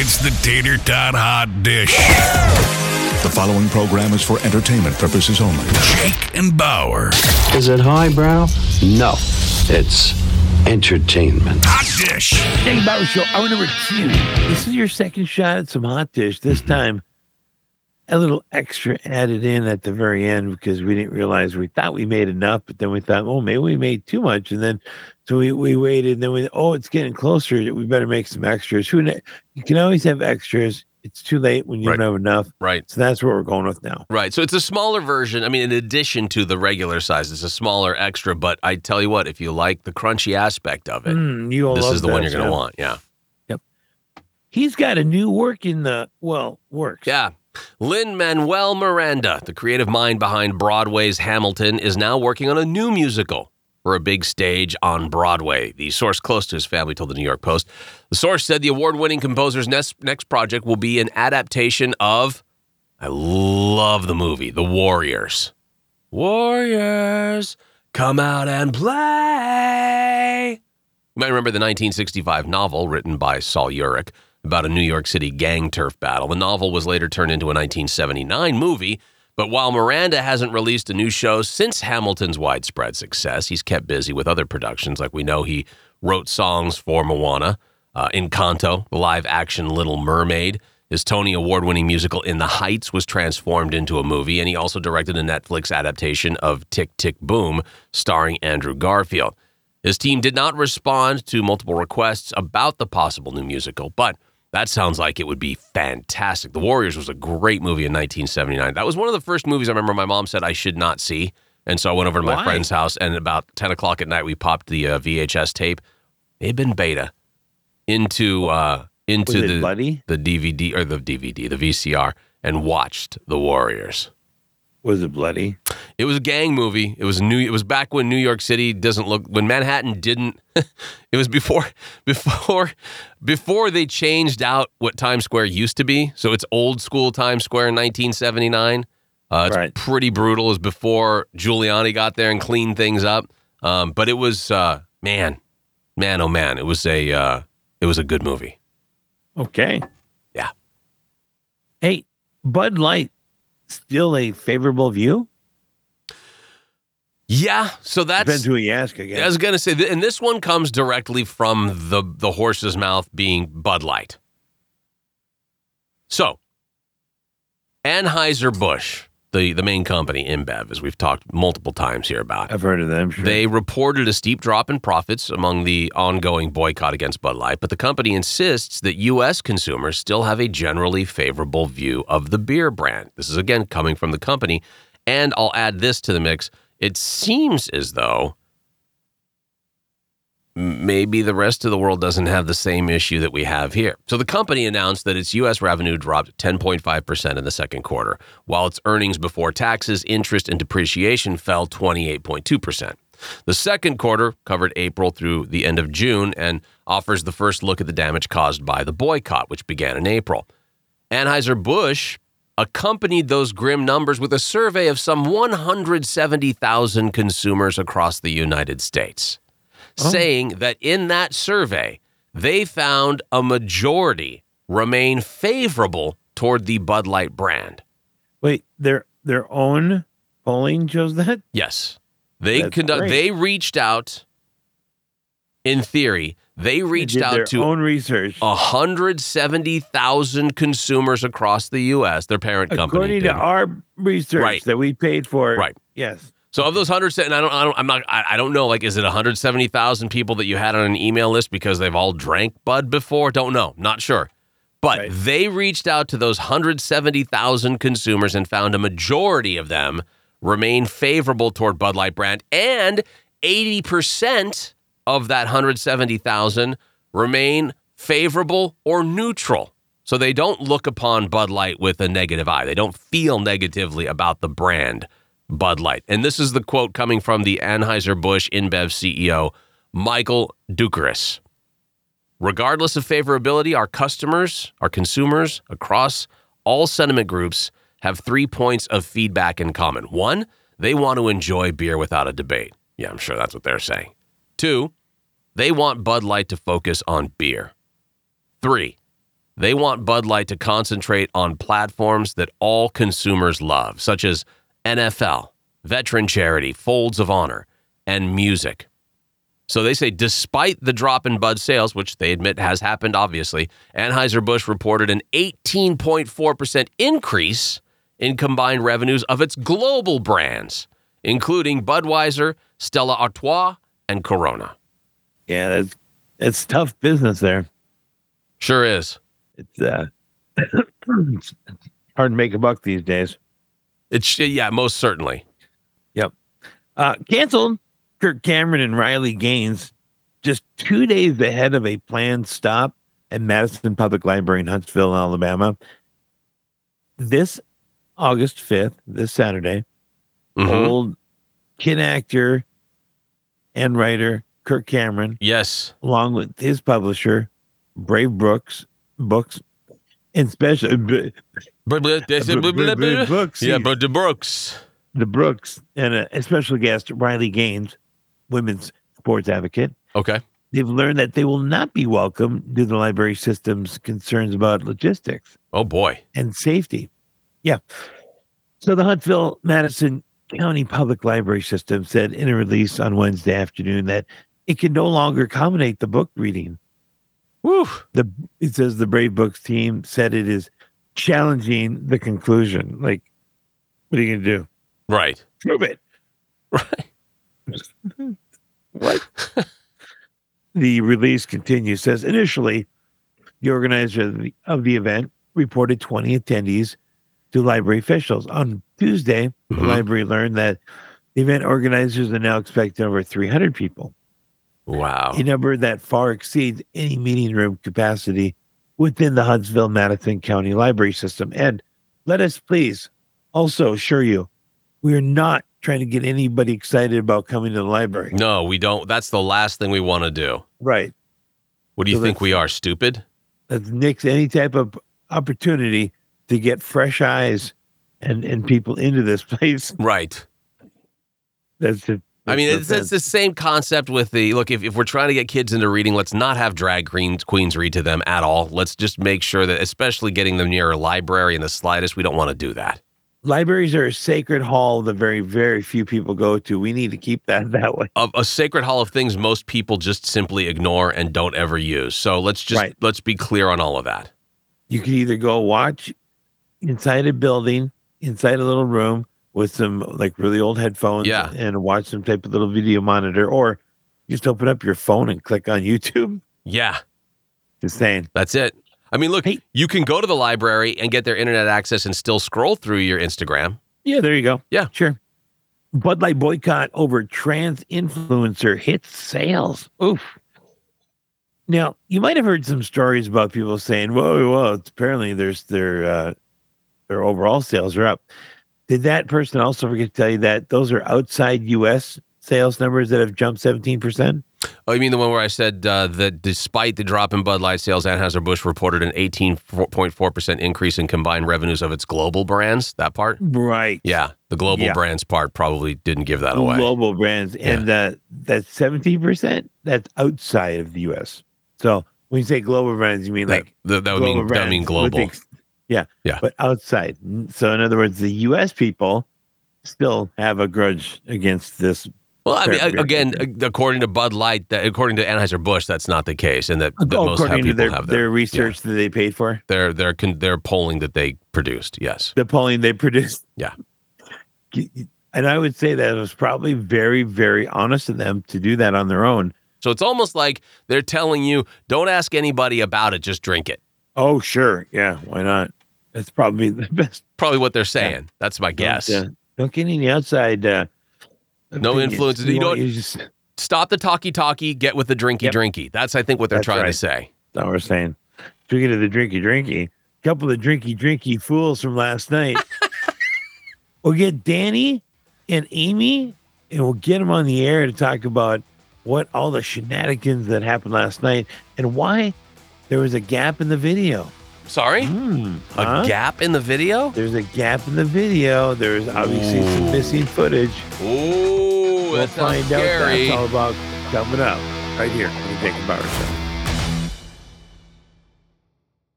It's the Tater Tot Hot Dish. The following program is for entertainment purposes only. Jake and Bower. Is it highbrow? No. It's entertainment. Hot Dish. Jake Bower Show, hour number two. This is your second shot at some hot dish. This time, a little extra added in at the very end because we didn't realize we thought we made enough, but then we thought, oh, maybe we made too much. And then so we, we waited and then we, oh, it's getting closer. We better make some extras. Who You can always have extras. It's too late when you Right. don't have enough. Right. So that's what we're going with now. Right. So it's a smaller version. I mean, in addition to the regular size, it's a smaller extra. But I tell you what, if you like the crunchy aspect of it, Mm, you'll this is the one you're going to yeah. want. Yeah. Yep. He's got a new work in the, well, works. Yeah. Lin-Manuel Miranda, the creative mind behind Broadway's Hamilton, is now working on a new musical for a big stage on Broadway. The source close to his family told the New York Post. The source said the award winning composer's next, next project will be an adaptation of, I love the movie, The Warriors. Warriors, come out and play. You might remember the 1965 novel written by Sol Yurick about a New York City gang turf battle. The novel was later turned into a 1979 movie, but while Miranda hasn't released a new show since Hamilton's widespread success, he's kept busy with other productions. Like we know, he wrote songs for Moana, uh, Encanto, the live action Little Mermaid. His Tony Award winning musical In the Heights was transformed into a movie, and he also directed a Netflix adaptation of Tick Tick Boom, starring Andrew Garfield. His team did not respond to multiple requests about the possible new musical, but that sounds like it would be fantastic. The Warriors was a great movie in 1979. That was one of the first movies I remember my mom said I should not see. And so I went over to my Why? friend's house, and about 10 o'clock at night, we popped the uh, VHS tape. It had been beta into uh, into the bloody? the DVD or the DVD, the VCR, and watched The Warriors. Was it bloody? It was a gang movie. It was new. It was back when New York City doesn't look when Manhattan didn't. it was before before before they changed out what Times Square used to be. So it's old school Times Square in 1979. Uh, it's Right. pretty brutal. It was before Giuliani got there and cleaned things up. Um, but it was uh, man, man, oh man, it was a uh, it was a good movie. Okay. Yeah. Hey, Bud Light, still a favorable view? Yeah. So that's Depends who you ask, I I was gonna say, and this one comes directly from the the horse's mouth, being Bud Light. So, Anheuser Busch, the the main company, InBev, as we've talked multiple times here about, I've heard of them. Sure. they reported a steep drop in profits among the ongoing boycott against Bud Light, but the company insists that U.S. consumers still have a generally favorable view of the beer brand. This is again coming from the company, and I'll add this to the mix. It seems as though maybe the rest of the world doesn't have the same issue that we have here. So the company announced that its U.S. revenue dropped 10.5% in the second quarter, while its earnings before taxes, interest, and depreciation fell 28.2%. The second quarter covered April through the end of June and offers the first look at the damage caused by the boycott, which began in April. Anheuser-Busch accompanied those grim numbers with a survey of some 170,000 consumers across the United States, Oh. saying that in that survey, they found a majority remain favorable toward the Bud Light brand. Wait, their their own polling shows that? Yes. They That's conduct great. they reached out in theory, they They reached did out their to own research. 170,000 consumers across the US, their parent company. According to did. our research Right. that we paid for. Right. Yes. So of those hundred, and I don't, I don't, I'm not, I, I don't know. Like, is it 170,000 people that you had on an email list because they've all drank Bud before? Don't know, not sure. But Right. they reached out to those 170,000 consumers and found a majority of them remain favorable toward Bud Light brand, and 80% of that 170,000 remain favorable or neutral. So they don't look upon Bud Light with a negative eye. They don't feel negatively about the brand Bud Light. And this is the quote coming from the Anheuser-Busch InBev CEO, Michael Doukeris. Regardless of favorability, our customers, our consumers across all sentiment groups have three points of feedback in common. One, they want to enjoy beer without a debate. Yeah, I'm sure that's what they're saying. Two, they want Bud Light to focus on beer. Three, They want Bud Light to concentrate on platforms that all consumers love, such as NFL, veteran charity, Folds of Honor, and music. So they say, despite the drop in Bud sales, which they admit has happened, obviously, Anheuser-Busch reported an 18.4% increase in combined revenues of its global brands, including Budweiser, Stella Artois, and Corona. Yeah, that's it's tough business there. Sure is. It's uh, it's hard to make a buck these days. It's yeah, most certainly. Yep. Uh, canceled Kirk Cameron and Riley Gaines just two days ahead of a planned stop at Madison Public Library in Huntsville, Alabama. This August 5th, this Saturday, Mhm. old kid actor and writer Kirk Cameron, Yes. along with his publisher, Brave Brooks Books, and special b- Blah, blah, they said blah, blah, blah. Books, Yeah, but the Brooks. the Brooks, and a, a special guest, Riley Gaines, women's sports advocate. Okay. They've learned that they will not be welcome due to the library system's concerns about logistics Oh boy. and safety. Yeah. So the Huntsville Madison County Public Library System said in a release on Wednesday afternoon that it can no longer accommodate the book reading. Woo. The it says the Brave Books team said it is challenging the conclusion. Like, what are you gonna do? Right. Prove it. Right. What? the release continues, says initially, the organizer of the, of the event reported 20 attendees to library officials. On Tuesday, the Mhm. library learned that the event organizers are now expecting over 300 people, Wow. a number that far exceeds any meeting room capacity within the Huntsville Madison County Library System. And let us please also assure you, we are not trying to get anybody excited about coming to the library. No, we don't. That's the last thing we want to do. Right. What do you So think we are? Stupid? Let's nix any type of opportunity to get fresh eyes and, and people into this place. Right. That's the, I mean, it's, the- it's the same concept with the look. If, if we're trying to get kids into reading, let's not have drag queens queens read to them at all. Let's just make sure that, especially getting them near a library in the slightest, we don't want to do that. libraries are a sacred hall that very, very few people go to. We need to keep that that way. A, a sacred hall of things most people just simply ignore and don't ever use. So let's just Right. let's be clear on all of that. You can either go watch inside a building, inside a little room with some like really old headphones Yeah. and watch some type of little video monitor, or just open up your phone and click on YouTube. Yeah, Just saying. that's it. I mean, look, Hey. you can go to the library and get their internet access and still scroll through your Instagram. Yeah, there you go. Yeah. Sure. Bud Light boycott over trans influencer hits sales. Oof. Now, you might have heard some stories about people saying, whoa, whoa, it's apparently there's their uh their overall sales are up. Did that person also forget to tell you that those are outside US sales numbers that have jumped 17%? Oh, you mean the one where I said uh, that despite the drop in Bud Light sales, Anheuser-Busch reported an 18.4% increase in combined revenues of its global brands? That part? Right. Yeah, the global Yeah. brands part probably didn't give that away. global brands and uh, that 17% that's outside of the US. So when you say global brands, you mean That, like that, that would mean that would mean global. ex- yeah. Yeah. But outside. So in other words, the US people still have a grudge against this. Well, I mean, again, according to Bud Light, that, according to Anheuser Busch, that's not the case, and that, that Oh, most have to people their, have their their research that they paid for, their their their polling that they produced. Yes, the polling they produced. Yeah. And I would say that it was probably very, very honest of them to do that on their own. so it's almost like they're telling you, don't ask anybody about it, just drink it. Oh, sure. Yeah. Why not? That's probably the best. Probably what they're saying. That's my guess. Don't, uh, don't get any outside. Uh, No influences. You know want- what? you just, Stop the talkie talkie, get with the drinky Yep. drinky. That's I think what they're That's trying to say. That's what we're saying. Speaking of the drinky drinky, a couple of drinky drinky fools from last night. we'll get Danny and Amy, and we'll get them on the air to talk about what all the shenanigans that happened last night and why there was a gap in the video. Sorry, Hmm, a gap in the video. There's a gap in the video. There's obviously some missing footage. Ooh, We'll find out what scary. that's all about coming up right here on the Jacob Bower Show.